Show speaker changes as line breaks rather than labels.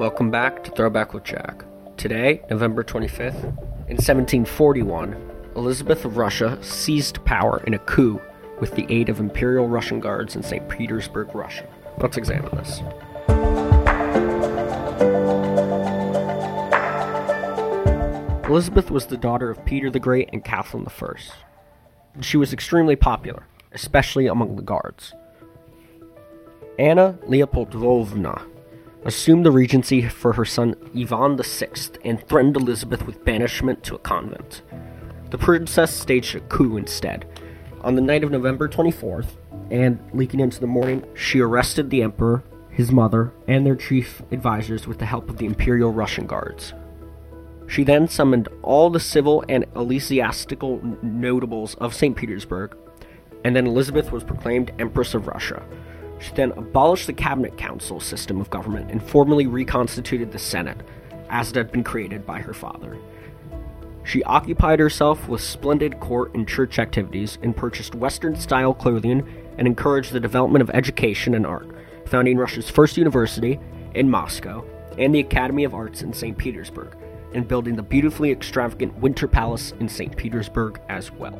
Welcome back to Throwback with Jack. Today, November 25th, in 1741, Elizabeth of Russia seized power in a coup with the aid of Imperial Russian guards in St. Petersburg, Russia. Let's examine this. Elizabeth was the daughter of Peter the Great and Catherine I. She was extremely popular, especially among the guards. Anna Leopoldovna assumed the regency for her son Ivan VI and threatened Elizabeth with banishment to a convent. The princess staged a coup instead. On the night of November 24th, and leaking into the morning, she arrested the emperor, his mother, and their chief advisors with the help of the Imperial Russian Guards. She then summoned all the civil and ecclesiastical notables of St. Petersburg, and then Elizabeth was proclaimed Empress of Russia. She then abolished the cabinet council system of government and formally reconstituted the Senate, as it had been created by her father. She occupied herself with splendid court and church activities and purchased Western style clothing and encouraged the development of education and art, founding Russia's first university in Moscow and the Academy of Arts in St. Petersburg, and building the beautifully extravagant Winter Palace in St. Petersburg as well.